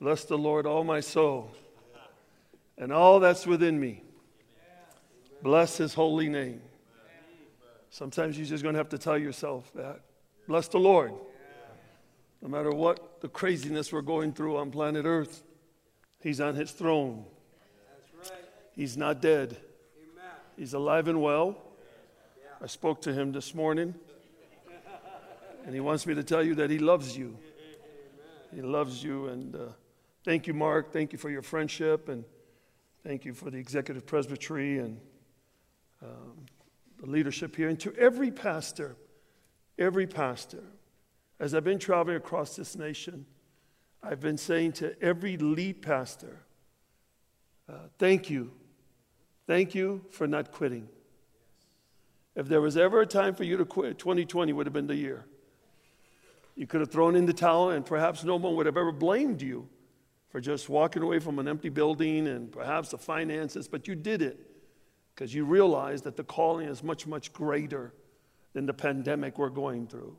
Bless the Lord, all my soul, and all that's within me. Bless his holy name. Sometimes you're just going to have to tell yourself that. Bless the Lord. No matter what the craziness we're going through on planet Earth, he's on his throne. He's not dead. He's alive and well. I spoke to him this morning, and he wants me to tell you that he loves you. He loves you, and uh, thank you, Mark. Thank you for your friendship, and thank you for the executive presbytery and um, the leadership here. And to every pastor, every pastor, as I've been traveling across this nation, I've been saying to every lead pastor, uh, thank you. Thank you for not quitting. If there was ever a time for you to quit, 2020 would have been the year. You could have thrown in the towel, and perhaps no one would have ever blamed you for just walking away from an empty building and perhaps the finances, but you did it because you realized that the calling is much, much greater than the pandemic we're going through.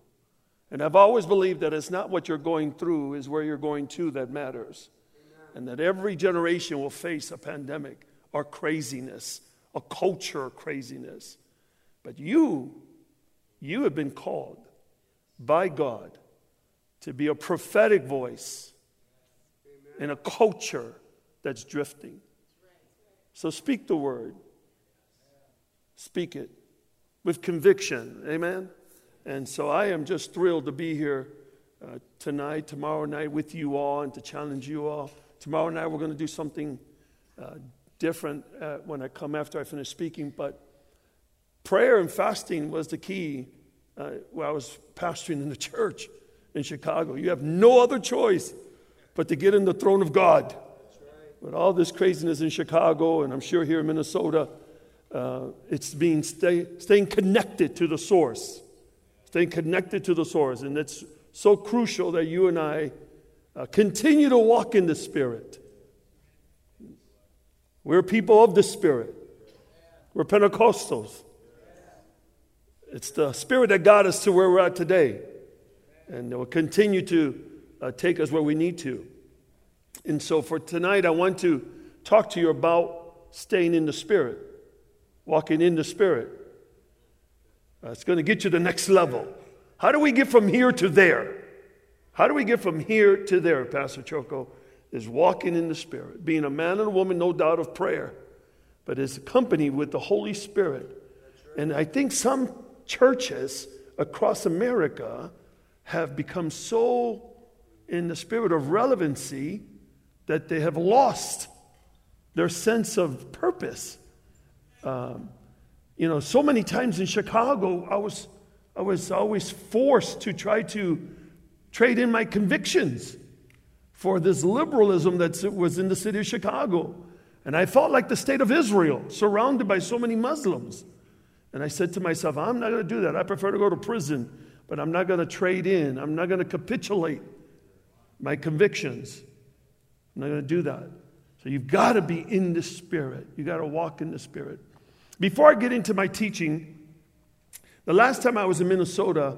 And I've always believed that it's not what you're going through, is where you're going to that matters. And that every generation will face a pandemic or craziness, a culture craziness. But you, you have been called by God to be a prophetic voice in a culture that's drifting. So speak the word. Speak it with conviction. Amen. And so I am just thrilled to be here uh, tonight, tomorrow night with you all, and to challenge you all. Tomorrow night we're going to do something uh, different uh, when I come after I finish speaking, but prayer and fasting was the key uh, while I was pastoring in the church in Chicago. You have no other choice but to get in the throne of God. With all this craziness in Chicago, and I'm sure here in Minnesota, uh, it's being stay, staying connected to the source. Staying connected to the source. And it's so crucial that you and I uh, continue to walk in the Spirit. We're people of the Spirit. We're Pentecostals. It's the Spirit that got us to where we're at today. And it will continue to uh, take us where we need to. And so for tonight, I want to talk to you about staying in the Spirit, walking in the Spirit. Uh, it's going to get you to the next level. How do we get from here to there? How do we get from here to there, Pastor Choco? Is walking in the Spirit, being a man and a woman, no doubt, of prayer, but is accompanied with the Holy Spirit. And I think some churches across America have become so in the spirit of relevancy that they have lost their sense of purpose. Um, you know, so many times in Chicago, I was, I was always forced to try to trade in my convictions for this liberalism that was in the city of Chicago. And I felt like the state of Israel, surrounded by so many Muslims. And I said to myself, I'm not going to do that. I prefer to go to prison, but I'm not going to trade in. I'm not going to capitulate my convictions. I'm not going to do that. So you've got to be in the Spirit. You've got to walk in the Spirit. Before I get into my teaching, the last time I was in Minnesota,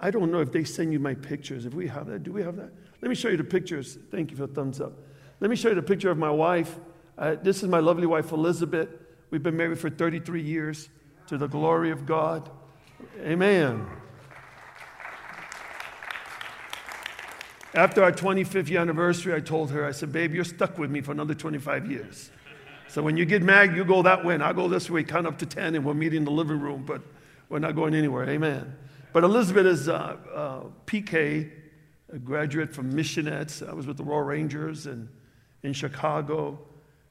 I don't know if they send you my pictures. If we have that, do we have that? Let me show you the pictures. Thank you for the thumbs up. Let me show you the picture of my wife. Uh, this is my lovely wife, Elizabeth. We've been married for 33 years to the glory of God. Amen. After our 25th anniversary, I told her, I said, Babe, you're stuck with me for another 25 years. So when you get married, you go that way, and I go this way, count up to 10, and we'll meet in the living room, but we're not going anywhere. Amen. But Elizabeth is uh, uh, PK, a graduate from Missionettes. I was with the Royal Rangers and in Chicago,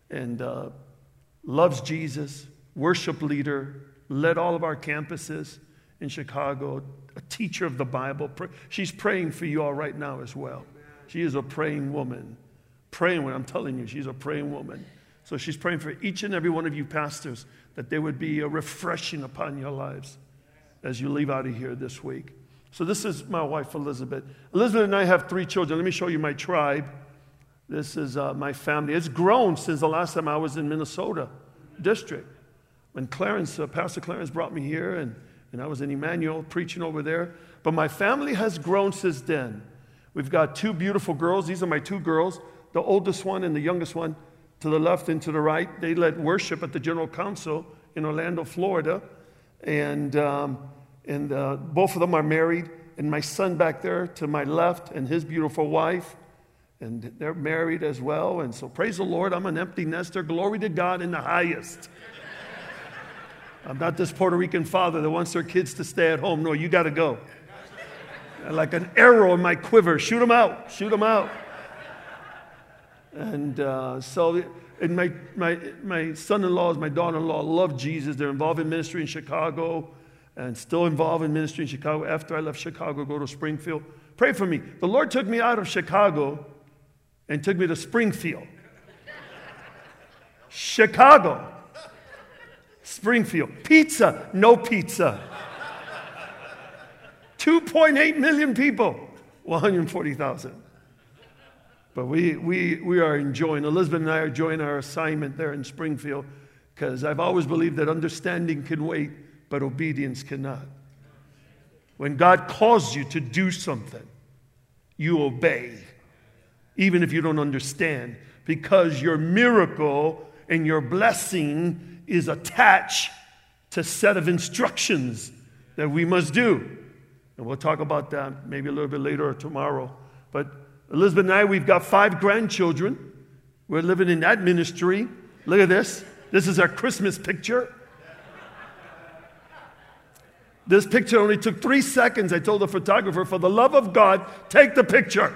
and uh, loves Jesus, worship leader, led all of our campuses in Chicago, a teacher of the Bible. She's praying for you all right now as well. She is a praying woman. Praying when I'm telling you, she's a praying woman. So she's praying for each and every one of you pastors that there would be a refreshing upon your lives as you leave out of here this week. So this is my wife, Elizabeth. Elizabeth and I have three children. Let me show you my tribe. This is uh, my family. It's grown since the last time I was in Minnesota district. When Clarence, uh, Pastor Clarence brought me here, and, and I was in Emmanuel preaching over there. But my family has grown since then. We've got two beautiful girls. These are my two girls, the oldest one and the youngest one to the left and to the right. They led worship at the General Council in Orlando, Florida. And, um, and uh, both of them are married. And my son back there to my left and his beautiful wife. And they're married as well. And so praise the Lord, I'm an empty nester. Glory to God in the highest. I'm not this Puerto Rican father that wants their kids to stay at home. No, you got to go like an arrow in my quiver. Shoot them out, shoot them out. And uh, so, and my, my, my son in laws, my daughter in law love Jesus. They're involved in ministry in Chicago and still involved in ministry in Chicago. After I left Chicago, go to Springfield. Pray for me. The Lord took me out of Chicago and took me to Springfield. Chicago. Springfield. Pizza, no pizza. 2.8 million people, 140,000. But we, we, we are enjoying, Elizabeth and I are enjoying our assignment there in Springfield because I've always believed that understanding can wait, but obedience cannot. When God calls you to do something, you obey, even if you don't understand, because your miracle and your blessing is attached to set of instructions that we must do. And we'll talk about that maybe a little bit later or tomorrow. But Elizabeth and I, we've got five grandchildren. We're living in that ministry. Look at this. This is our Christmas picture. This picture only took three seconds. I told the photographer, for the love of God, take the picture.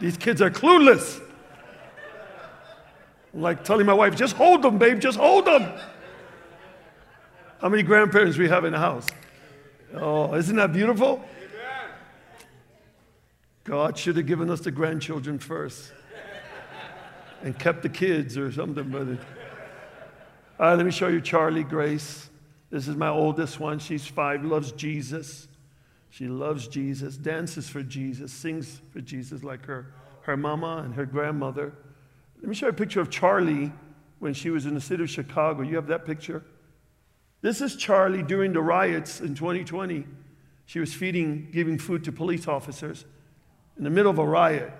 These kids are clueless. Like telling my wife, just hold them, babe, just hold them. How many grandparents we have in the house? Oh, isn't that beautiful? God should have given us the grandchildren first and kept the kids or something. But it... All right, let me show you Charlie Grace. This is my oldest one. She's five, loves Jesus. She loves Jesus, dances for Jesus, sings for Jesus like her, her mama and her grandmother. Let me show you a picture of Charlie when she was in the city of Chicago. You have that picture? This is Charlie during the riots in 2020. She was feeding, giving food to police officers in the middle of a riot.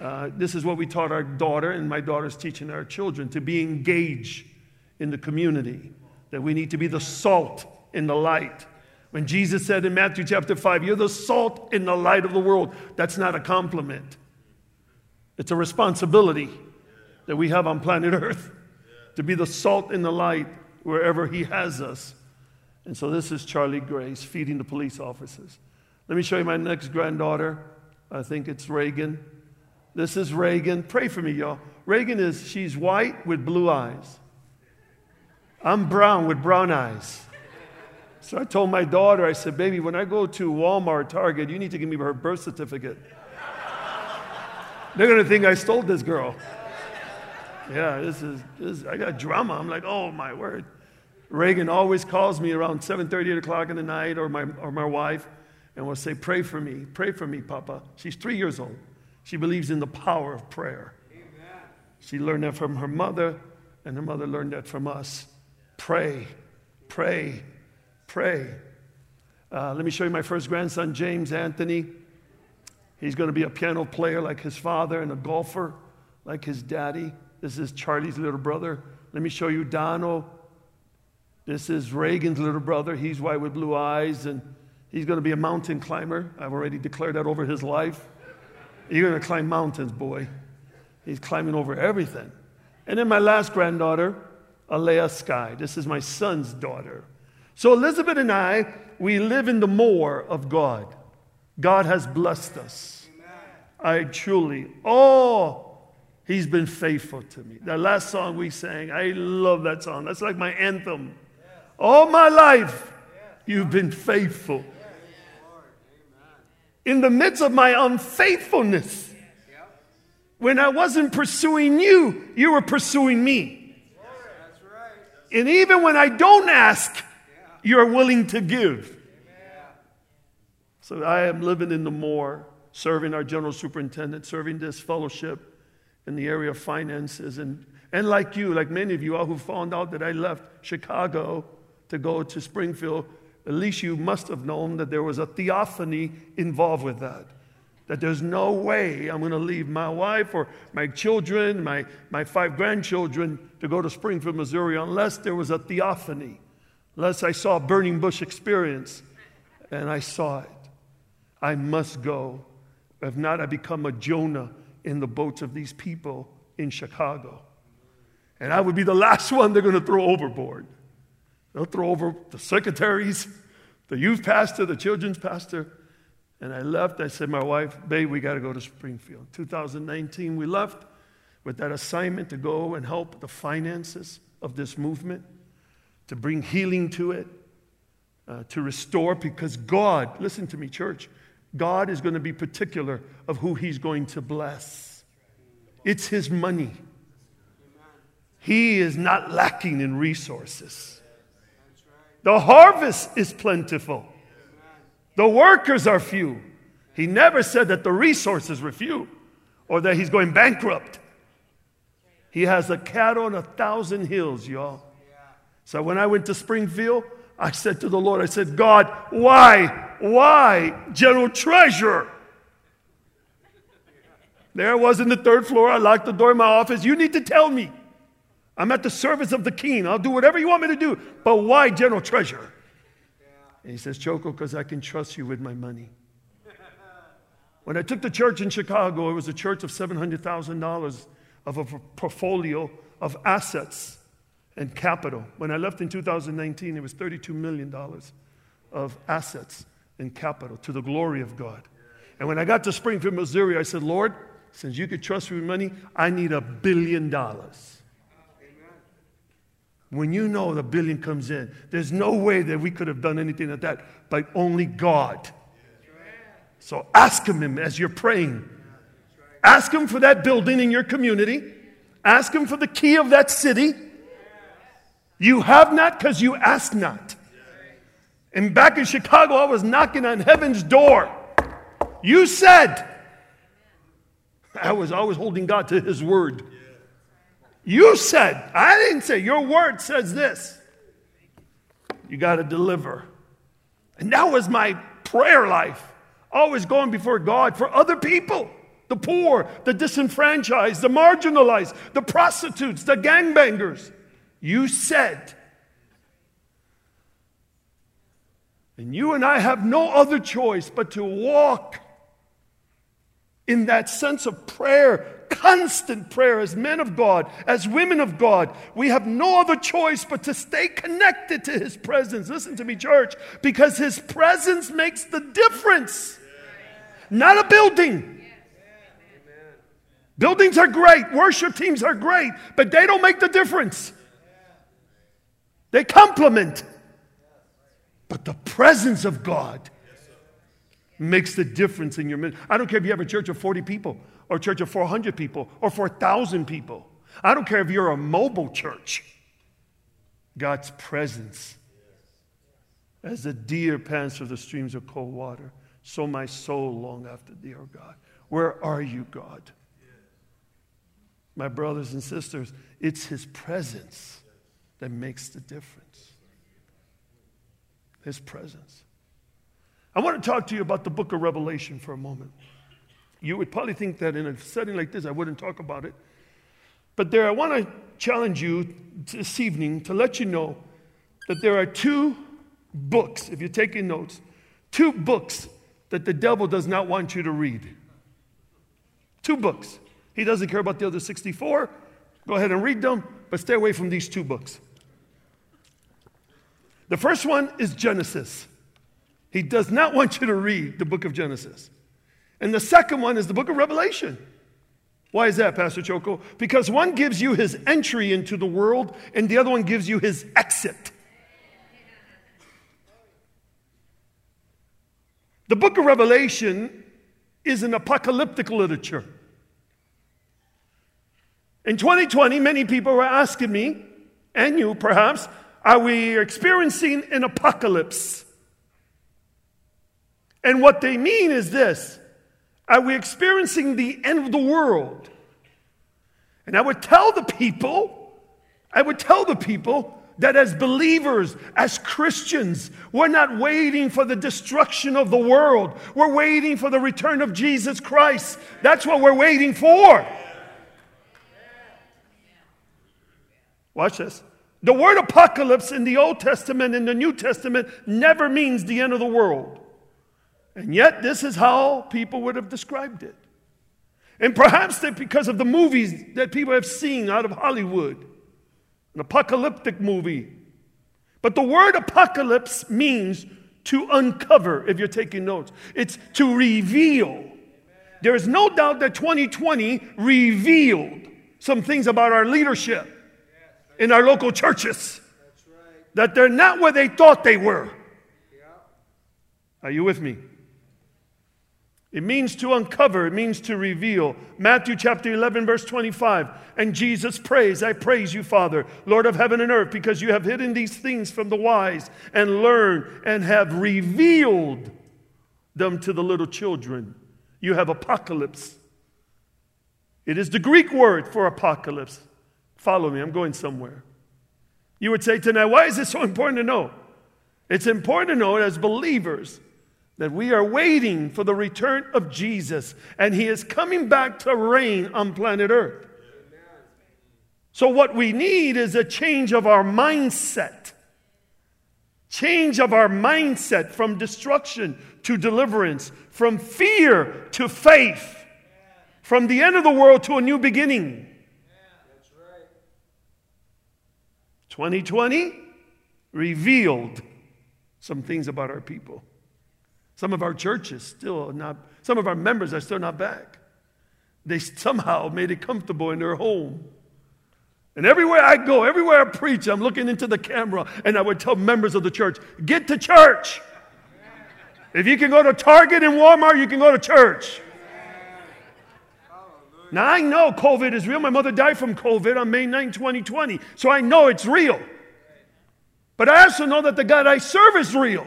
Uh, this is what we taught our daughter, and my daughter's teaching our children to be engaged in the community, that we need to be the salt in the light. When Jesus said in Matthew chapter 5, You're the salt in the light of the world, that's not a compliment. It's a responsibility that we have on planet Earth to be the salt in the light wherever He has us. And so this is Charlie Grace feeding the police officers. Let me show you my next granddaughter. I think it's Reagan. This is Reagan. Pray for me, y'all. Reagan is, she's white with blue eyes. I'm brown with brown eyes. So I told my daughter, I said, baby, when I go to Walmart, Target, you need to give me her birth certificate. They're going to think I stole this girl. Yeah, this is, this, I got drama. I'm like, oh my word. Reagan always calls me around 7:30, 8 o'clock in the night, or my, or my wife, and will say, Pray for me, pray for me, Papa. She's three years old. She believes in the power of prayer. Amen. She learned that from her mother, and her mother learned that from us. Pray, pray, pray. Uh, let me show you my first grandson, James Anthony. He's going to be a piano player like his father and a golfer like his daddy. This is Charlie's little brother. Let me show you Donald. This is Reagan's little brother. He's white with blue eyes, and he's going to be a mountain climber. I've already declared that over his life. You're going to climb mountains, boy. He's climbing over everything. And then my last granddaughter, Alea Sky. This is my son's daughter. So Elizabeth and I, we live in the more of God. God has blessed us. I truly, oh, He's been faithful to me. That last song we sang, I love that song. That's like my anthem. All my life, you've been faithful. In the midst of my unfaithfulness, when I wasn't pursuing you, you were pursuing me. And even when I don't ask, you're willing to give. So I am living in the more, serving our general superintendent, serving this fellowship in the area of finances. And, and like you, like many of you all who found out that I left Chicago to go to Springfield, at least you must have known that there was a theophany involved with that. that there's no way I'm going to leave my wife or my children, my, my five grandchildren, to go to Springfield, Missouri, unless there was a theophany, unless I saw a burning bush experience. And I saw it. I must go. If not, I become a Jonah in the boats of these people in Chicago. And I would be the last one they're going to throw overboard. They'll throw over the secretaries, the youth pastor, the children's pastor. And I left. I said, My wife, babe, we got to go to Springfield. 2019, we left with that assignment to go and help the finances of this movement, to bring healing to it, uh, to restore, because God, listen to me, church, God is going to be particular of who He's going to bless. It's His money. He is not lacking in resources. The harvest is plentiful. The workers are few. He never said that the resources were few or that he's going bankrupt. He has a cattle on a thousand hills, y'all. So when I went to Springfield, I said to the Lord, I said, God, why, why general treasure? There I was in the third floor. I locked the door of my office. You need to tell me. I'm at the service of the king. I'll do whatever you want me to do. But why general treasure? And he says, Choco, because I can trust you with my money. When I took the church in Chicago, it was a church of $700,000 of a portfolio of assets and capital. When I left in 2019, it was $32 million of assets and capital to the glory of God. And when I got to Springfield, Missouri, I said, Lord, since you could trust me with money, I need a billion dollars. When you know the billion comes in, there's no way that we could have done anything like that, but only God. So ask Him as you're praying. Ask Him for that building in your community. Ask Him for the key of that city. You have not because you ask not. And back in Chicago, I was knocking on heaven's door. You said, I was always holding God to His word. You said, I didn't say, your word says this. You got to deliver. And that was my prayer life. Always going before God for other people the poor, the disenfranchised, the marginalized, the prostitutes, the gangbangers. You said. And you and I have no other choice but to walk in that sense of prayer constant prayer as men of God, as women of God. We have no other choice but to stay connected to His presence. Listen to me, church, because His presence makes the difference, not a building. Buildings are great, worship teams are great, but they don't make the difference. They complement. But the presence of God makes the difference in your ministry. I don't care if you have a church of 40 people or a church of 400 people or 4,000 people. I don't care if you're a mobile church. God's presence. As a deer pants for the streams of cold water, so my soul long after thee, O God. Where are you, God? My brothers and sisters, it's his presence that makes the difference. His presence. I want to talk to you about the book of Revelation for a moment. You would probably think that in a setting like this, I wouldn't talk about it. But there, I want to challenge you this evening to let you know that there are two books, if you're taking notes, two books that the devil does not want you to read. Two books. He doesn't care about the other 64. Go ahead and read them, but stay away from these two books. The first one is Genesis. He does not want you to read the book of Genesis. And the second one is the book of Revelation. Why is that, Pastor Choco? Because one gives you his entry into the world, and the other one gives you his exit. The book of Revelation is an apocalyptic literature. In 2020, many people were asking me, and you perhaps, are we experiencing an apocalypse? And what they mean is this are we experiencing the end of the world? And I would tell the people, I would tell the people, that as believers, as Christians, we're not waiting for the destruction of the world. We're waiting for the return of Jesus Christ. That's what we're waiting for. Watch this. The word apocalypse in the Old Testament and the New Testament never means the end of the world. And yet, this is how people would have described it. And perhaps that because of the movies that people have seen out of Hollywood, an apocalyptic movie. But the word apocalypse means to uncover, if you're taking notes, it's to reveal. There is no doubt that 2020 revealed some things about our leadership in our local churches that they're not where they thought they were. Are you with me? It means to uncover, it means to reveal. Matthew chapter 11, verse 25. And Jesus prays, I praise you, Father, Lord of heaven and earth, because you have hidden these things from the wise and learned and have revealed them to the little children. You have apocalypse. It is the Greek word for apocalypse. Follow me, I'm going somewhere. You would say tonight, why is this so important to know? It's important to know as believers that we are waiting for the return of Jesus and he is coming back to reign on planet Earth. So, what we need is a change of our mindset. Change of our mindset from destruction to deliverance, from fear to faith, from the end of the world to a new beginning. 2020 revealed some things about our people. Some of our churches still not, some of our members are still not back. They somehow made it comfortable in their home. And everywhere I go, everywhere I preach, I'm looking into the camera and I would tell members of the church, get to church. If you can go to Target and Walmart, you can go to church. Now, I know COVID is real. My mother died from COVID on May 9, 2020. So I know it's real. But I also know that the God I serve is real.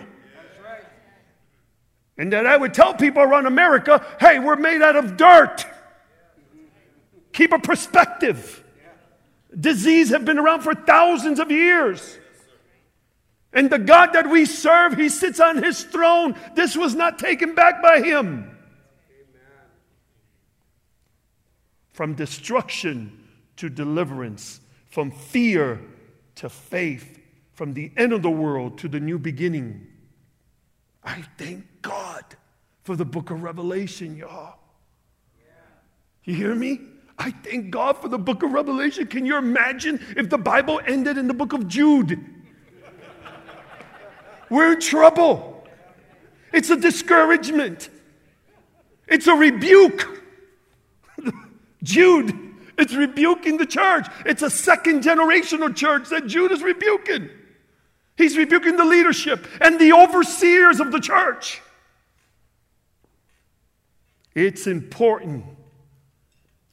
And that I would tell people around America hey, we're made out of dirt. Keep a perspective. Disease have been around for thousands of years. And the God that we serve, He sits on His throne. This was not taken back by Him. From destruction to deliverance, from fear to faith, from the end of the world to the new beginning. I thank God for the book of Revelation, y'all. You hear me? I thank God for the book of Revelation. Can you imagine if the Bible ended in the book of Jude? We're in trouble. It's a discouragement, it's a rebuke. Jude, it's rebuking the church. It's a second generational church that Jude is rebuking. He's rebuking the leadership and the overseers of the church. It's important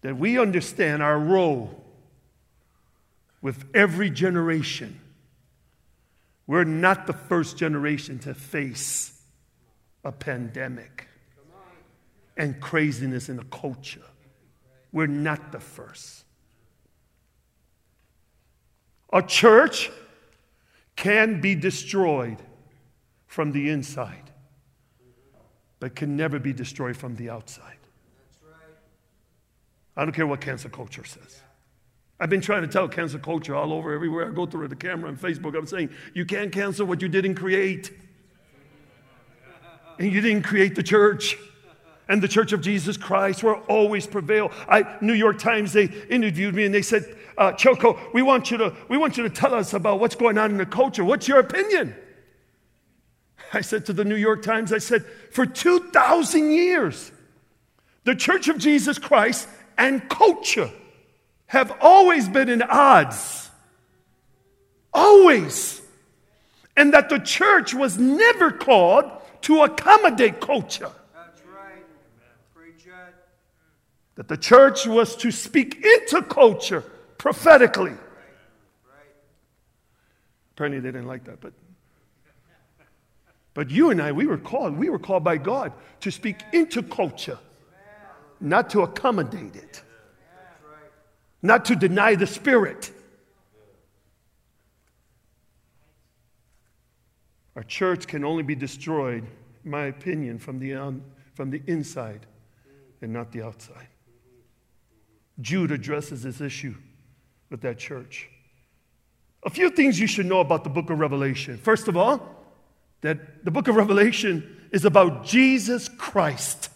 that we understand our role with every generation. We're not the first generation to face a pandemic and craziness in the culture. We're not the first. A church can be destroyed from the inside, but can never be destroyed from the outside. I don't care what cancel culture says. I've been trying to tell cancel culture all over everywhere I go through the camera and Facebook. I'm saying, you can't cancel what you didn't create. And you didn't create the church and the Church of Jesus Christ will always prevail. I, New York Times, they interviewed me and they said, uh, Choco, we want, you to, we want you to tell us about what's going on in the culture. What's your opinion? I said to the New York Times, I said, for 2,000 years, the Church of Jesus Christ and culture have always been in odds. Always. And that the church was never called to accommodate culture. That the church was to speak into culture prophetically. Apparently, they didn't like that, but. But you and I, we were called, we were called by God to speak into culture, not to accommodate it, not to deny the spirit. Our church can only be destroyed, in my opinion, from the, um, from the inside and not the outside. Jude addresses this issue with that church. A few things you should know about the book of Revelation. First of all, that the book of Revelation is about Jesus Christ.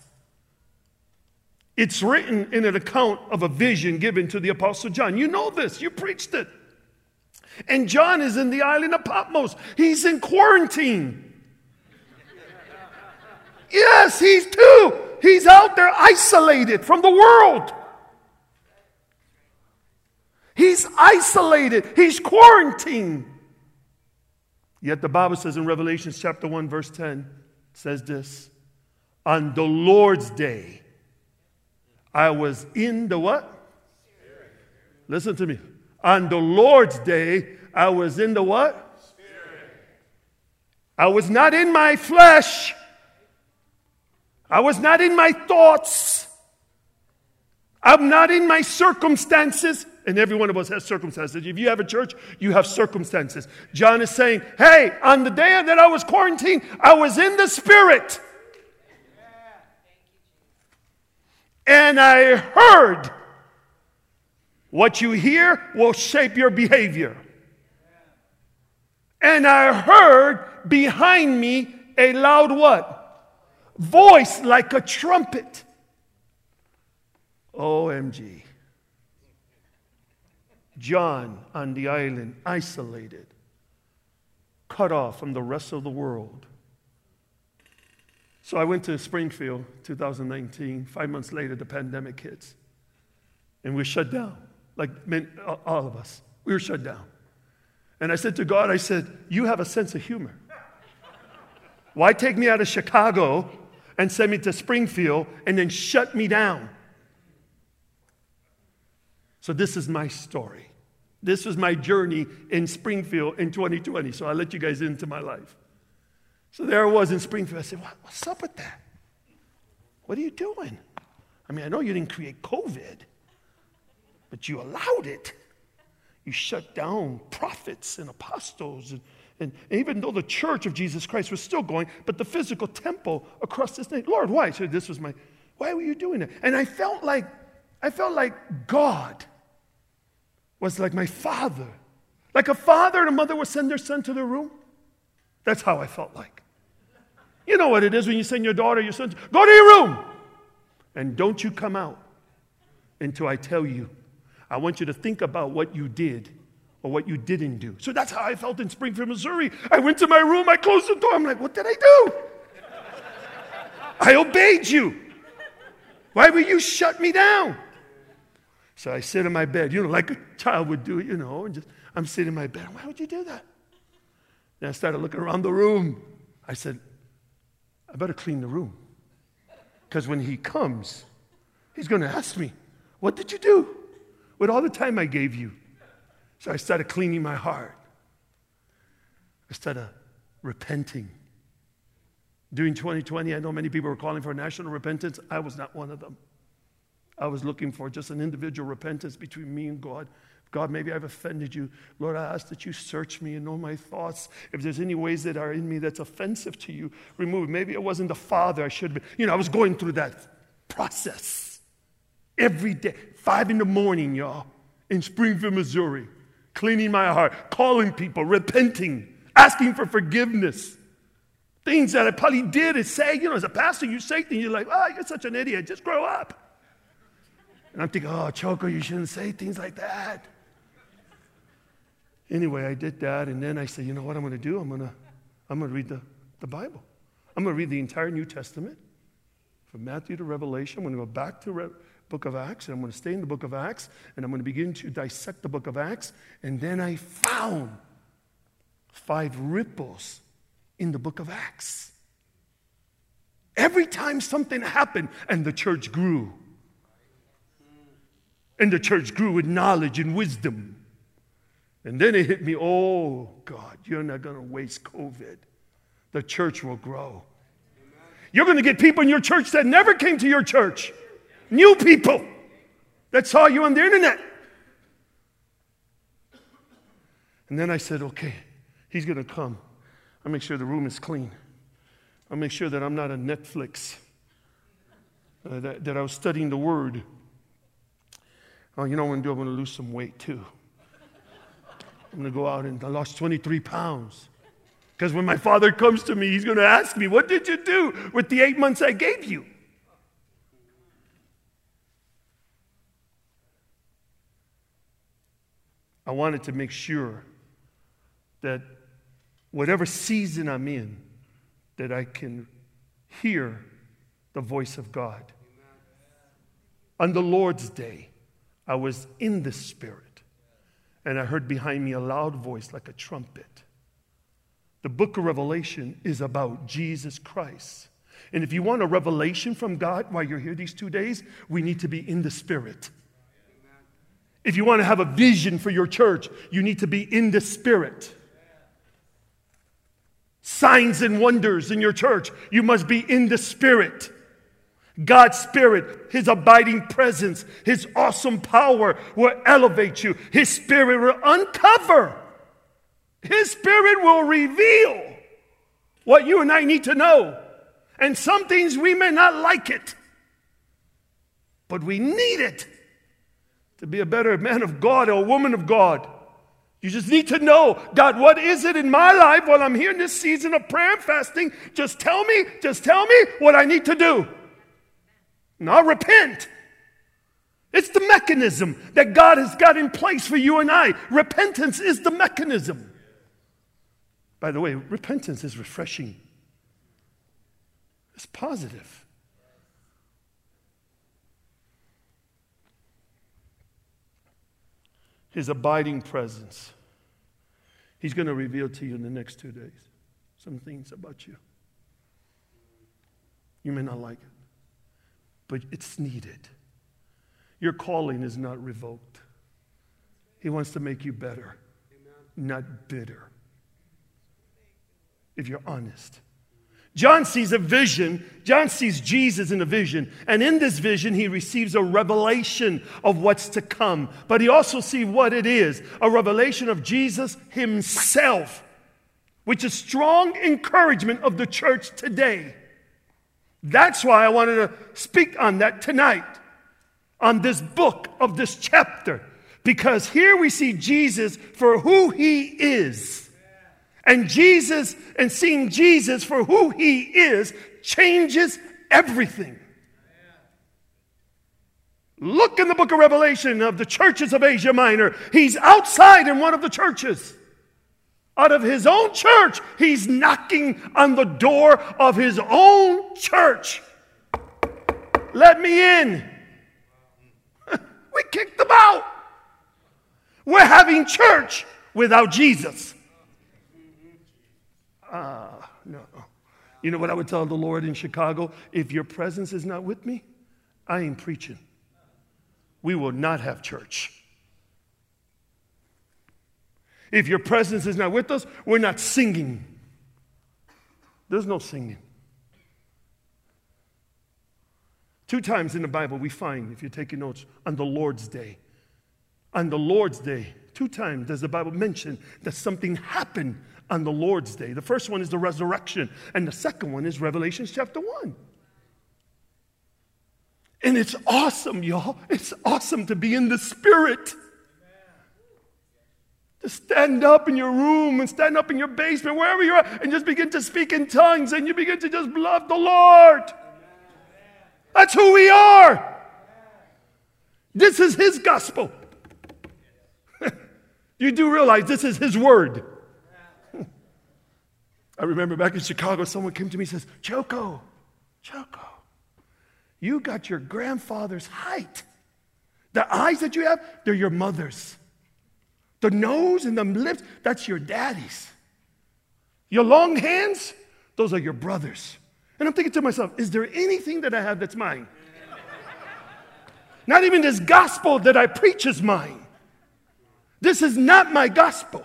It's written in an account of a vision given to the Apostle John. You know this, you preached it. And John is in the island of Patmos, he's in quarantine. Yes, he's too. He's out there isolated from the world. He's isolated, he's quarantined. Yet the Bible says in Revelation chapter 1, verse 10, says this On the Lord's day, I was in the what? Listen to me. On the Lord's day, I was in the what? Spirit. I was not in my flesh. I was not in my thoughts. I'm not in my circumstances. And every one of us has circumstances. If you have a church, you have circumstances. John is saying, hey, on the day that I was quarantined, I was in the Spirit. And I heard what you hear will shape your behavior. And I heard behind me a loud what? Voice like a trumpet. OMG. John on the island, isolated, cut off from the rest of the world. So I went to Springfield 2019. Five months later, the pandemic hits. And we shut down, like all of us. We were shut down. And I said to God, I said, You have a sense of humor. Why take me out of Chicago and send me to Springfield and then shut me down? So, this is my story. This was my journey in Springfield in 2020. So, I'll let you guys into my life. So, there I was in Springfield. I said, what, What's up with that? What are you doing? I mean, I know you didn't create COVID, but you allowed it. You shut down prophets and apostles. And, and even though the church of Jesus Christ was still going, but the physical temple across this nation, Lord, why? So this was my, why were you doing that? And I felt like, I felt like God was like my father. Like a father and a mother would send their son to their room. That's how I felt like. You know what it is when you send your daughter, your son, go to your room. And don't you come out until I tell you. I want you to think about what you did or what you didn't do. So that's how I felt in Springfield, Missouri. I went to my room, I closed the door. I'm like, what did I do? I obeyed you. Why will you shut me down? So I sit in my bed, you know, like a child would do, you know, and just, I'm sitting in my bed. Why would you do that? Then I started looking around the room. I said, I better clean the room. Because when he comes, he's going to ask me, What did you do with all the time I gave you? So I started cleaning my heart. I started repenting. During 2020, I know many people were calling for national repentance. I was not one of them. I was looking for just an individual repentance between me and God. God, maybe I've offended you. Lord, I ask that you search me and know my thoughts. If there's any ways that are in me that's offensive to you, remove. Maybe it wasn't the father I should be. You know, I was going through that process every day, five in the morning, y'all, in Springfield, Missouri, cleaning my heart, calling people, repenting, asking for forgiveness. Things that I probably did and say, you know, as a pastor, you say things, you're like, oh, you're such an idiot, just grow up. And I'm thinking, oh, Choco, you shouldn't say things like that. Anyway, I did that, and then I said, you know what I'm going to do? I'm going to I'm going to read the, the Bible. I'm going to read the entire New Testament from Matthew to Revelation. I'm going to go back to Re- book of Acts, and I'm going to stay in the book of Acts, and I'm going to begin to dissect the book of Acts. And then I found five ripples in the book of Acts. Every time something happened and the church grew, and the church grew with knowledge and wisdom. And then it hit me oh, God, you're not going to waste COVID. The church will grow. You're going to get people in your church that never came to your church, new people that saw you on the internet. And then I said, okay, he's going to come I'll make sure the room is clean. I'll make sure that I'm not a Netflix, uh, that, that I was studying the Word. Oh, you know what I'm going to do? I'm going to lose some weight too. I'm going to go out and I lost 23 pounds. Because when my father comes to me, he's going to ask me, What did you do with the eight months I gave you? I wanted to make sure that whatever season I'm in, that I can hear the voice of God. On the Lord's day, I was in the Spirit, and I heard behind me a loud voice like a trumpet. The book of Revelation is about Jesus Christ. And if you want a revelation from God while you're here these two days, we need to be in the Spirit. If you want to have a vision for your church, you need to be in the Spirit. Signs and wonders in your church, you must be in the Spirit. God's Spirit, His abiding presence, His awesome power will elevate you. His Spirit will uncover, His Spirit will reveal what you and I need to know. And some things we may not like it, but we need it to be a better man of God or a woman of God. You just need to know, God, what is it in my life while I'm here in this season of prayer and fasting? Just tell me, just tell me what I need to do. I'll repent. It's the mechanism that God has got in place for you and I. Repentance is the mechanism. By the way, repentance is refreshing, it's positive. his abiding presence. He's going to reveal to you in the next two days some things about you. You may not like it, but it's needed. Your calling is not revoked. He wants to make you better, not bitter. If you're honest. John sees a vision. John sees Jesus in a vision. And in this vision, he receives a revelation of what's to come. But he also sees what it is a revelation of Jesus himself, which is strong encouragement of the church today. That's why I wanted to speak on that tonight, on this book of this chapter. Because here we see Jesus for who he is. And Jesus, and seeing Jesus for who he is, changes everything. Look in the book of Revelation of the churches of Asia Minor. He's outside in one of the churches. Out of his own church, he's knocking on the door of his own church. Let me in. we kicked them out. We're having church without Jesus. Ah, no. You know what I would tell the Lord in Chicago? If your presence is not with me, I ain't preaching. We will not have church. If your presence is not with us, we're not singing. There's no singing. Two times in the Bible we find, if you're taking notes, on the Lord's day. On the Lord's day, two times does the Bible mention that something happened on the Lord's day. The first one is the resurrection, and the second one is Revelation chapter 1. And it's awesome, y'all. It's awesome to be in the Spirit. To stand up in your room and stand up in your basement, wherever you are, and just begin to speak in tongues and you begin to just love the Lord. That's who we are. This is His gospel. you do realize this is His word. I remember back in Chicago, someone came to me and says, Choco, Choco, you got your grandfather's height. The eyes that you have, they're your mother's. The nose and the lips, that's your daddy's. Your long hands, those are your brother's. And I'm thinking to myself, is there anything that I have that's mine? Not even this gospel that I preach is mine. This is not my gospel.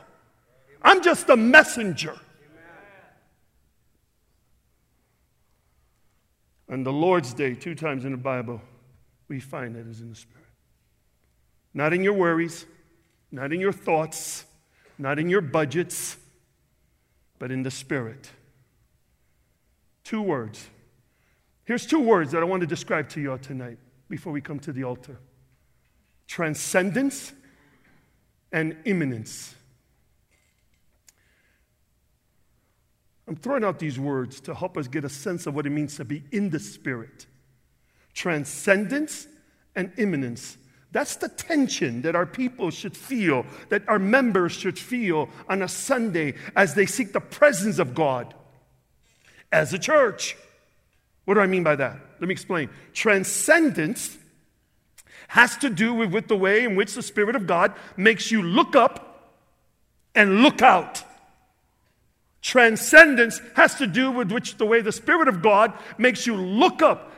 I'm just a messenger. On the Lord's Day, two times in the Bible, we find that is in the Spirit. Not in your worries, not in your thoughts, not in your budgets. but in the Spirit. Two words. Here's two words that I want to describe to you all tonight before we come to the altar transcendence and immanence. I'm throwing out these words to help us get a sense of what it means to be in the Spirit. Transcendence and immanence. That's the tension that our people should feel, that our members should feel on a Sunday as they seek the presence of God as a church. What do I mean by that? Let me explain. Transcendence has to do with, with the way in which the Spirit of God makes you look up and look out. Transcendence has to do with which the way the Spirit of God makes you look up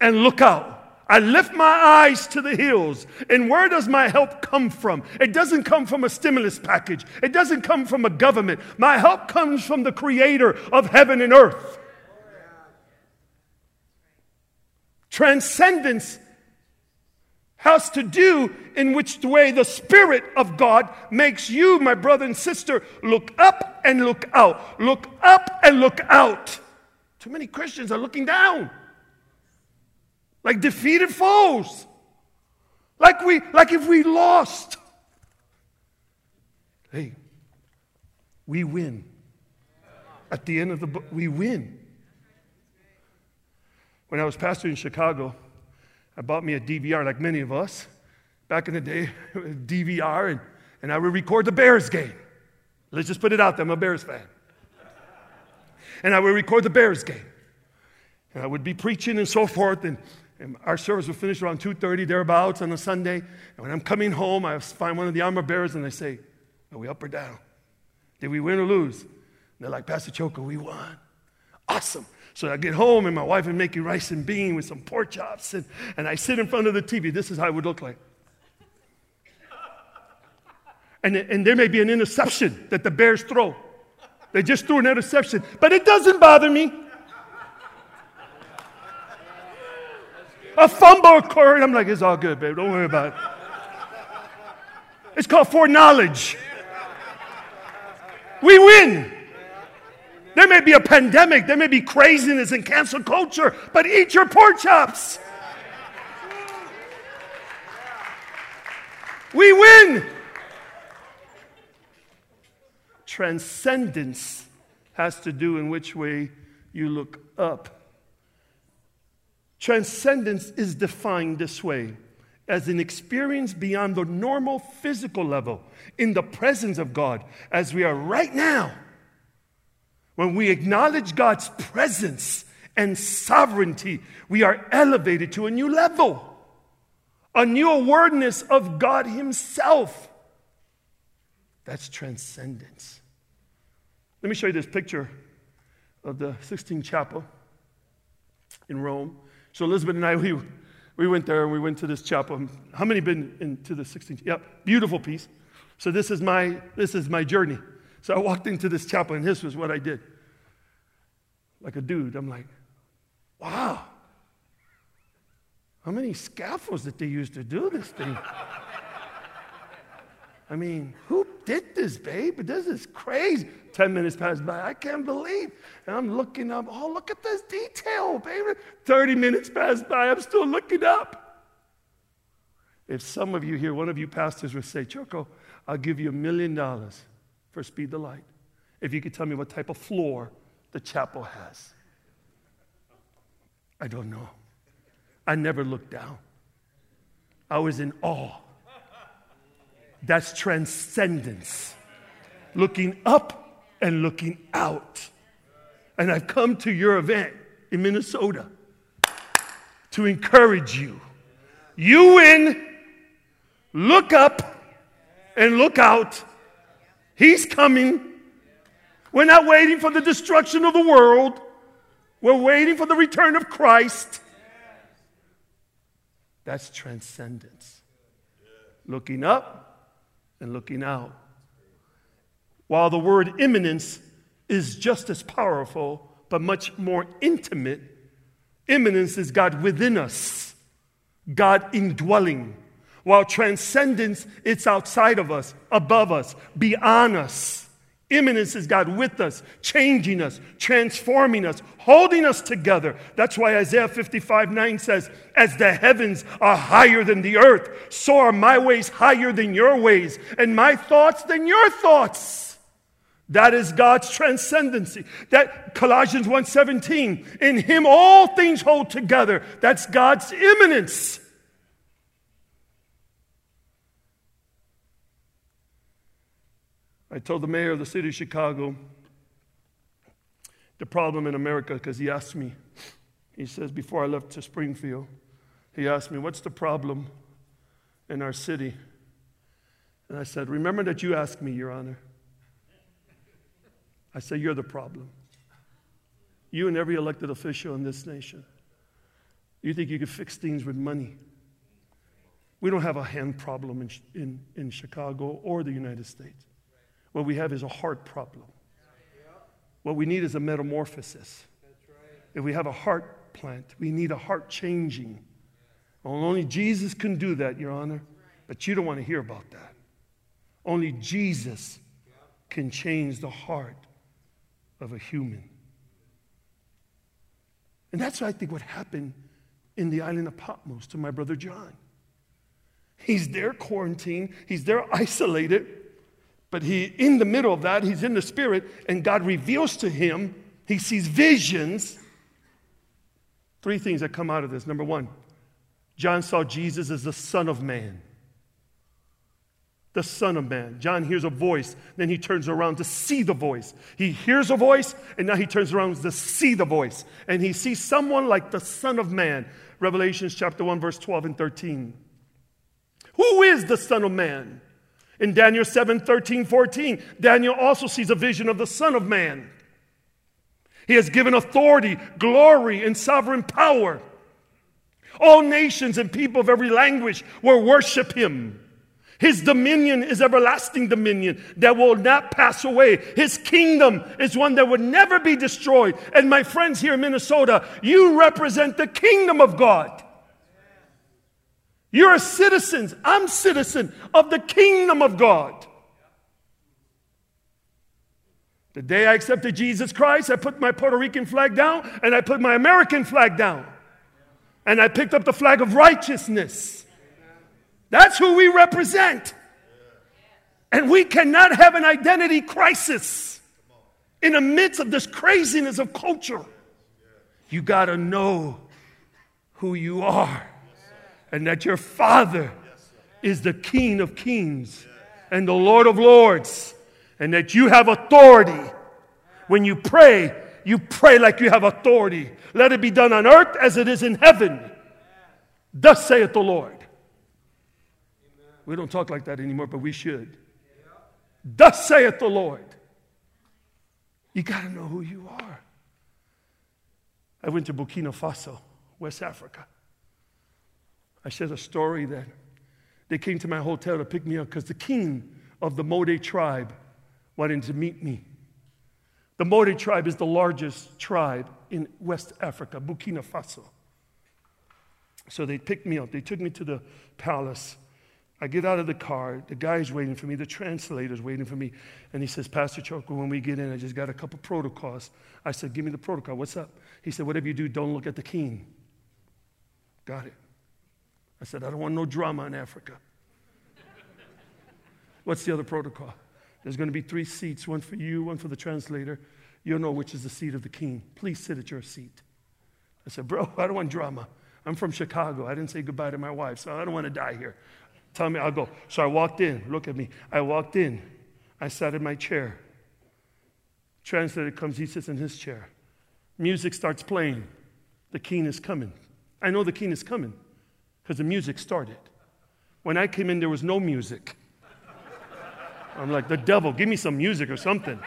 and look out. I lift my eyes to the hills. And where does my help come from? It doesn't come from a stimulus package, it doesn't come from a government. My help comes from the creator of heaven and earth. Transcendence has to do in which way the Spirit of God makes you, my brother and sister, look up and look out. Look up and look out. Too many Christians are looking down like defeated foes. Like we like if we lost. Hey, we win. At the end of the book, we win. When I was pastor in Chicago, I bought me a DVR, like many of us. Back in the day, DVR, and, and I would record the Bears game. Let's just put it out there, I'm a Bears fan. And I would record the Bears game. And I would be preaching and so forth, and, and our service would finish around 2.30, thereabouts on a Sunday. And when I'm coming home, I find one of the armor bearers, and they say, are we up or down? Did we win or lose? And they're like, Pastor Choco, we won. Awesome. So I get home and my wife is making rice and bean with some pork chops, and, and I sit in front of the TV. This is how it would look like. And, and there may be an interception that the Bears throw. They just threw an interception, but it doesn't bother me. A fumble occurred. I'm like, it's all good, babe. Don't worry about it. It's called foreknowledge. We win. There may be a pandemic, there may be craziness and cancel culture, but eat your pork chops. We win. Transcendence has to do in which way you look up. Transcendence is defined this way as an experience beyond the normal physical level in the presence of God, as we are right now when we acknowledge God's presence and sovereignty, we are elevated to a new level, a new awareness of God Himself. That's transcendence. Let me show you this picture of the Sistine Chapel in Rome. So Elizabeth and I, we, we went there and we went to this chapel. How many been into the Sistine? Yep, beautiful piece. So this is my this is my journey. So I walked into this chapel, and this was what I did. Like a dude, I'm like, wow. How many scaffolds did they use to do this thing? I mean, who did this, babe? This is crazy. 10 minutes passed by. I can't believe. And I'm looking up. Oh, look at this detail, baby. 30 minutes passed by. I'm still looking up. If some of you here, one of you pastors would say, Choco, I'll give you a million dollars for Speed the Light. If you could tell me what type of floor the chapel has. I don't know. I never looked down. I was in awe. That's transcendence. Looking up and looking out. And I've come to your event in Minnesota to encourage you. You win, look up and look out He's coming. We're not waiting for the destruction of the world. We're waiting for the return of Christ. That's transcendence. Looking up and looking out. While the word immanence is just as powerful, but much more intimate, immanence is God within us, God indwelling. While transcendence, it's outside of us, above us, beyond us, Immanence is God with us, changing us, transforming us, holding us together. That's why Isaiah 55 9 says, As the heavens are higher than the earth, so are my ways higher than your ways, and my thoughts than your thoughts. That is God's transcendency. That Colossians 1:17, in him all things hold together. That's God's immanence. I told the mayor of the city of Chicago the problem in America because he asked me, he says, before I left to Springfield, he asked me, What's the problem in our city? And I said, Remember that you asked me, Your Honor. I said, You're the problem. You and every elected official in this nation. You think you can fix things with money. We don't have a hand problem in, in, in Chicago or the United States. What we have is a heart problem. What we need is a metamorphosis. If we have a heart plant, we need a heart changing. Only Jesus can do that, Your Honor. But you don't want to hear about that. Only Jesus can change the heart of a human. And that's, I think, what happened in the island of Patmos to my brother John. He's there quarantined, he's there isolated, but he, in the middle of that, he's in the spirit, and God reveals to him, he sees visions. Three things that come out of this. Number one, John saw Jesus as the Son of Man. The Son of Man. John hears a voice, then he turns around to see the voice. He hears a voice, and now he turns around to see the voice. And he sees someone like the Son of Man. Revelations chapter 1, verse 12 and 13. Who is the Son of Man? In Daniel 7 13, 14, Daniel also sees a vision of the Son of Man. He has given authority, glory, and sovereign power. All nations and people of every language will worship him. His dominion is everlasting dominion that will not pass away. His kingdom is one that will never be destroyed. And my friends here in Minnesota, you represent the kingdom of God. You're a citizen. I'm citizen of the kingdom of God. The day I accepted Jesus Christ, I put my Puerto Rican flag down and I put my American flag down. And I picked up the flag of righteousness. That's who we represent. And we cannot have an identity crisis in the midst of this craziness of culture. You got to know who you are and that your Father is the King of kings and the Lord of lords, and that you have authority. When you pray, you pray like you have authority. Let it be done on earth as it is in heaven. Thus saith the Lord. We don't talk like that anymore, but we should. Thus saith the Lord. You got to know who you are. I went to Burkina Faso, West Africa. I shared a story that they came to my hotel to pick me up because the king of the Mode tribe wanted to meet me. The Mode tribe is the largest tribe in West Africa, Burkina Faso. So they picked me up. They took me to the palace. I get out of the car. The guy's waiting for me. The translator's waiting for me. And he says, Pastor Choco, when we get in, I just got a couple protocols. I said, Give me the protocol. What's up? He said, Whatever you do, don't look at the king. Got it. I said, I don't want no drama in Africa. What's the other protocol? There's going to be three seats one for you, one for the translator. You'll know which is the seat of the king. Please sit at your seat. I said, Bro, I don't want drama. I'm from Chicago. I didn't say goodbye to my wife, so I don't want to die here. Tell me, I'll go. So I walked in. Look at me. I walked in. I sat in my chair. Translator comes, he sits in his chair. Music starts playing. The king is coming. I know the king is coming because the music started. When I came in, there was no music. I'm like, the devil, give me some music or something.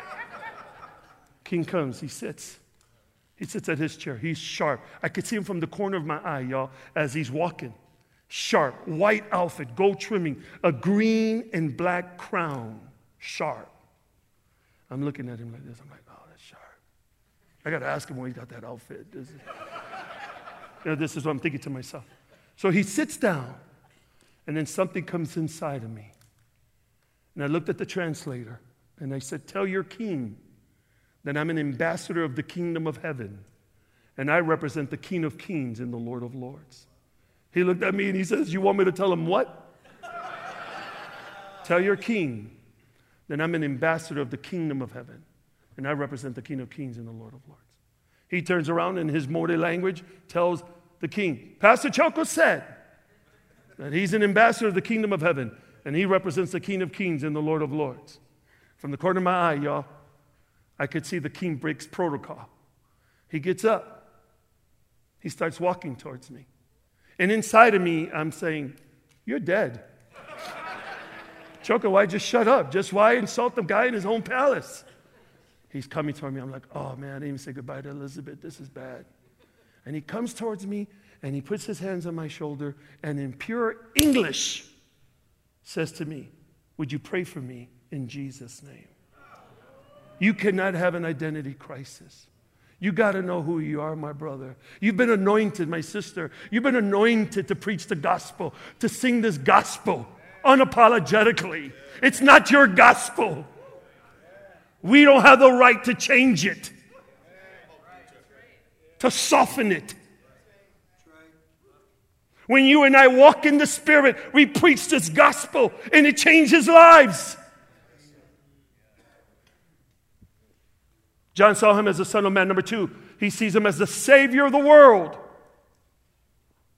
King comes, he sits. He sits at his chair. He's sharp. I could see him from the corner of my eye, y'all, as he's walking. Sharp, white outfit, gold trimming, a green and black crown. Sharp. I'm looking at him like this. I'm like, oh, that's sharp. I got to ask him where he got that outfit. This is, you know, this is what I'm thinking to myself. So he sits down, and then something comes inside of me. And I looked at the translator, And I said, Tell your king that I'm an ambassador of the kingdom of heaven, and I represent the King of kings and the Lord of lords. He looked at me and he says, You want me to tell him what? tell your king that I'm an ambassador of the kingdom of heaven, and I represent the King of kings and the Lord of lords. He turns around in his Morde language, tells the king, Pastor Choco said that he's an ambassador of the kingdom of heaven, and he represents the King of kings and the Lord of lords. From the corner of my eye, y'all, I could see the king breaks protocol. He gets up, he starts walking towards me. And inside of me, I'm saying, You're dead. Choco, why just shut up? Just why insult the guy in his own palace? He's coming toward me. I'm like, oh man, I didn't even say goodbye to Elizabeth. This is bad. And he comes towards me and he puts his hands on my shoulder and in pure English says to me, Would you pray for me in Jesus' name? You cannot have an identity crisis. You got to know who you are, my brother. You've been anointed, my sister. You've been anointed to preach the gospel, to sing this gospel unapologetically. It's not your gospel. We don't have the right to change it, to soften it. When you and I walk in the Spirit, we preach this gospel and it changes lives. John saw him as the Son of Man. Number two, he sees him as the Savior of the world.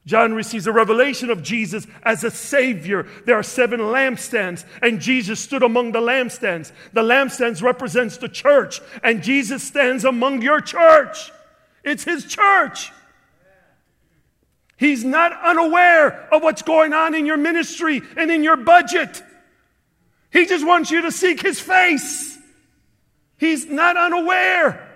John receives a revelation of Jesus as a Savior. There are seven lampstands, and Jesus stood among the lampstands. The lampstands represents the church, and Jesus stands among your church. It's His church. He's not unaware of what's going on in your ministry and in your budget. He just wants you to seek His face. He's not unaware.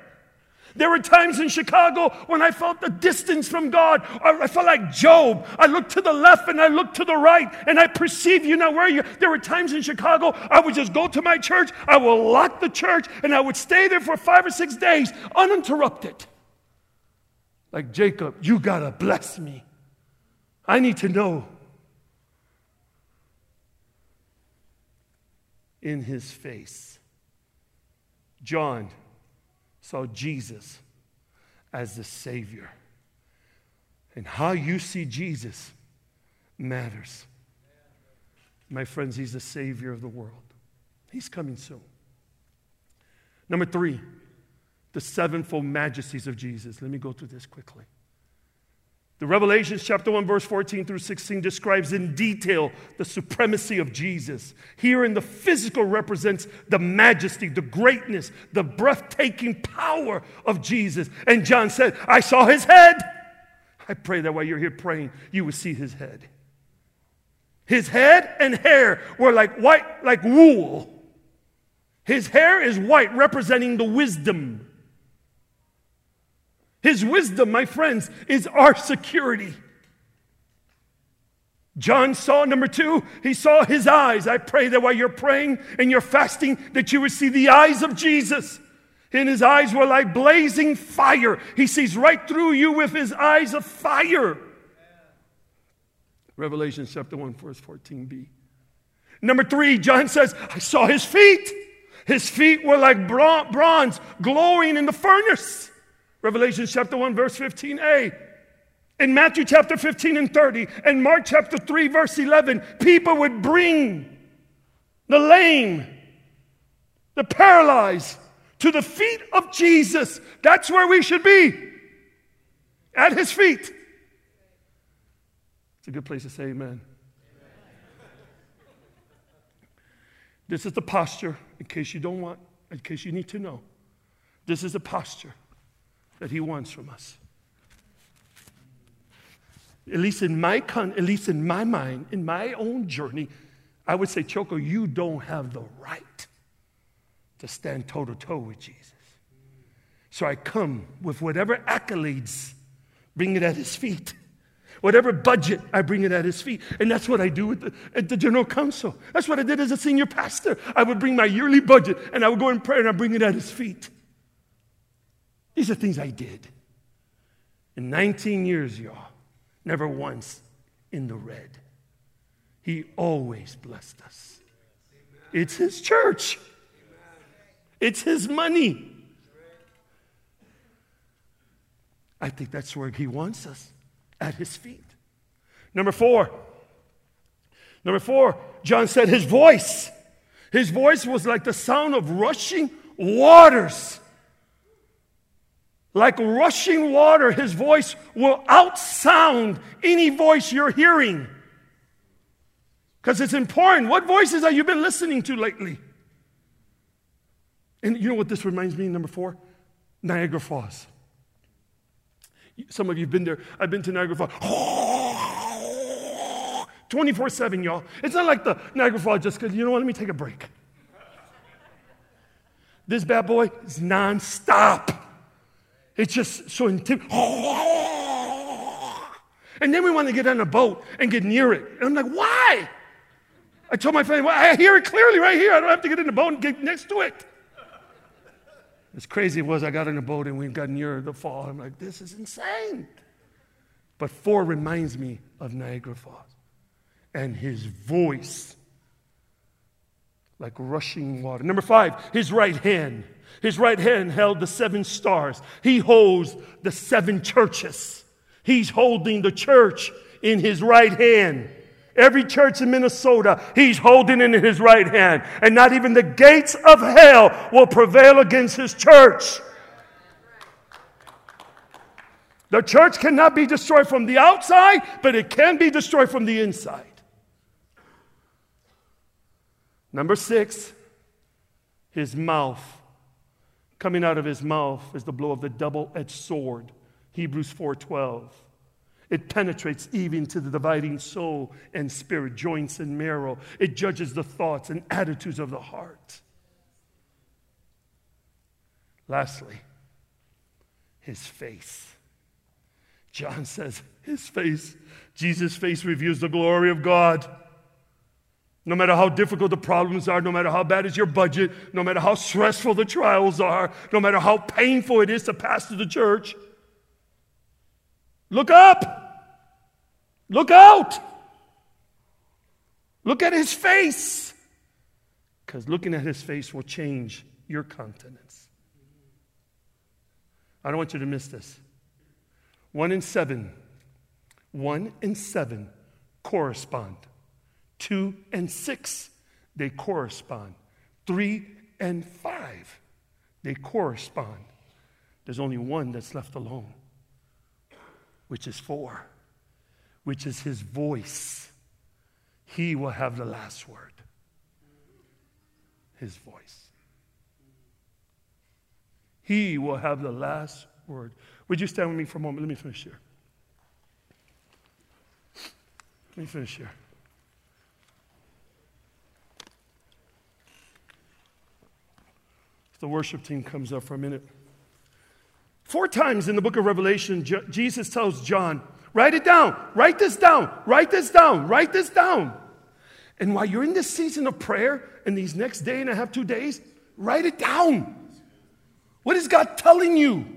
There were times in Chicago when I felt the distance from God. I felt like Job. I looked to the left and I looked to the right and I perceived you not where you. There were times in Chicago I would just go to my church, I would lock the church, and I would stay there for five or six days uninterrupted. Like Jacob, you gotta bless me. I need to know. In his face. John saw Jesus as the Savior. And how you see Jesus matters. My friends, He's the Savior of the world. He's coming soon. Number three, the sevenfold majesties of Jesus. Let me go through this quickly. The Revelations chapter 1, verse 14 through 16 describes in detail the supremacy of Jesus. Here in the physical represents the majesty, the greatness, the breathtaking power of Jesus. And John said, I saw his head. I pray that while you're here praying, you will see his head. His head and hair were like white, like wool. His hair is white, representing the wisdom his wisdom, my friends, is our security. John saw number two, he saw his eyes. I pray that while you're praying and you're fasting, that you would see the eyes of Jesus. And his eyes were like blazing fire. He sees right through you with his eyes of fire. Revelation chapter 1, verse 14b. Number three, John says, I saw his feet. His feet were like bronze glowing in the furnace. Revelation chapter 1, verse 15a. In Matthew chapter 15 and 30, and Mark chapter 3, verse 11, people would bring the lame, the paralyzed to the feet of Jesus. That's where we should be, at his feet. It's a good place to say amen. This is the posture, in case you don't want, in case you need to know. This is the posture that He wants from us. At least in my con- at least in my mind, in my own journey, I would say, Choco, you don't have the right to stand toe to toe with Jesus. So I come with whatever accolades, bring it at his feet. Whatever budget, I bring it at his feet. And that's what I do the, at the general council. That's what I did as a senior pastor. I would bring my yearly budget and I would go in prayer and I bring it at his feet. These are things I did. In 19 years, y'all, never once in the red. He always blessed us. It's His church. It's his money. I think that's where he wants us at his feet. Number four. Number four, John said his voice. His voice was like the sound of rushing waters. Like rushing water, his voice will outsound any voice you're hearing. Because it's important. What voices have you been listening to lately? And you know what this reminds me, number four? Niagara Falls. Some of you have been there. I've been to Niagara Falls. 24 7, y'all. It's not like the Niagara Falls just because, you know what, let me take a break. This bad boy is nonstop. It's just so intimidating. And then we want to get on a boat and get near it. And I'm like, why? I told my family, well, I hear it clearly right here. I don't have to get in the boat and get next to it. As crazy it was, I got in a boat and we got near the fall. I'm like, this is insane. But four reminds me of Niagara Falls and his voice like rushing water. Number five, his right hand. His right hand held the seven stars. He holds the seven churches. He's holding the church in his right hand. Every church in Minnesota, he's holding in his right hand. And not even the gates of hell will prevail against his church. The church cannot be destroyed from the outside, but it can be destroyed from the inside. Number six, his mouth. Coming out of his mouth is the blow of the double-edged sword. Hebrews 4:12. It penetrates even to the dividing soul and spirit, joints and marrow. It judges the thoughts and attitudes of the heart. Lastly, his face. John says, his face, Jesus' face reveals the glory of God. No matter how difficult the problems are, no matter how bad is your budget, no matter how stressful the trials are, no matter how painful it is to pastor the church, Look up. Look out. Look at his face. Because looking at his face will change your countenance. I don't want you to miss this. One in seven, one in seven correspond. Two and six, they correspond. Three and five, they correspond. There's only one that's left alone which is four, which is his voice. He will have the last word. His voice. He will have the last word. Would you stand with me for a moment? Let me finish here. Let me finish here. If the worship team comes up for a minute. Four times in the book of Revelation, Jesus tells John, write it down, write this down, write this down, write this down. And while you're in this season of prayer in these next day and a half, two days, write it down. What is God telling you?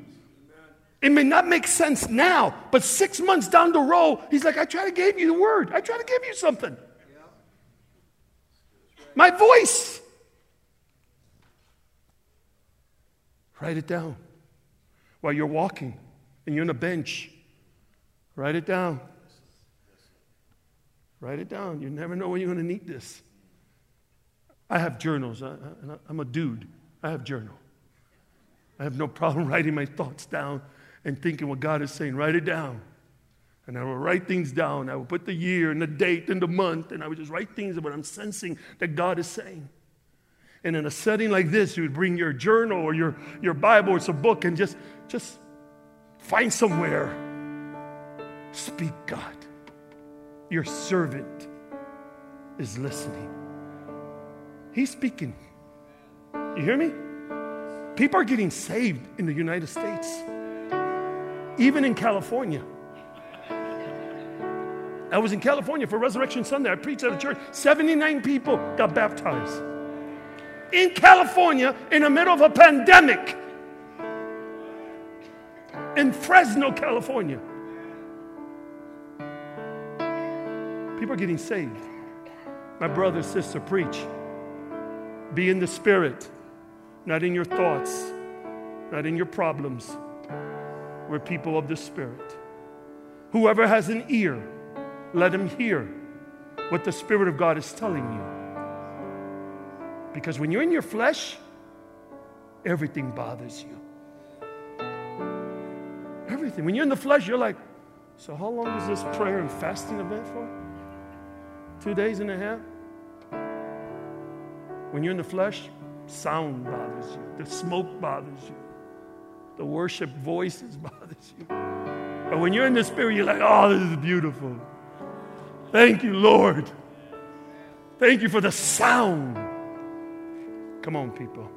It may not make sense now, but six months down the road, He's like, I try to give you the word. I try to give you something. My voice. Write it down while you're walking and you're on a bench. Write it down. Write it down. You never know when you're going to need this. I have journals. I, am a dude. I have journal. I have no problem writing my thoughts down and thinking what God is saying. Write it down. And I will write things down. I will put the year and the date and the month, and I will just write things of what I'm sensing that God is saying. And in a setting like this, you would bring your journal or your, your Bible or some book and just, just find somewhere. Speak, God. Your servant is listening. He's speaking. You hear me? People are getting saved in the United States, even in California. I was in California for Resurrection Sunday. I preached at a church. 79 people got baptized in California in the middle of a pandemic in Fresno, California. People are getting saved. My brother, sister, preach. Be in the spirit. not in your thoughts, not in your problems. We're people of the Spirit. Whoever has an ear, let him hear what the Spirit of God is telling you. Because when you're in your flesh, everything bothers you. Everything. When you're in the flesh, you're like, so how long is this prayer and fasting event for? Two days and a half? When you're in the flesh, sound bothers you, the smoke bothers you, the worship voices bothers you. But when you're in the spirit, you're like, oh, this is beautiful. Thank you, Lord. Thank you for the sound. Come on, people.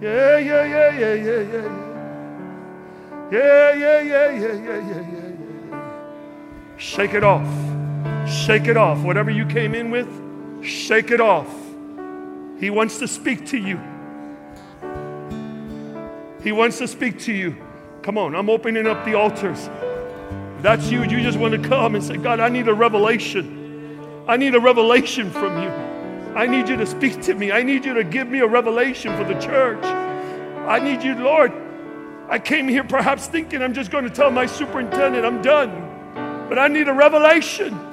Yeah, yeah, yeah, yeah, yeah. Yeah, yeah, yeah, yeah, yeah, yeah, yeah, yeah. Shake it off. Shake it off. Whatever you came in with, shake it off. He wants to speak to you. He wants to speak to you. Come on, I'm opening up the altars. If that's you, you just want to come and say, God, I need a revelation. I need a revelation from you. I need you to speak to me. I need you to give me a revelation for the church. I need you, Lord. I came here perhaps thinking I'm just going to tell my superintendent I'm done. But I need a revelation.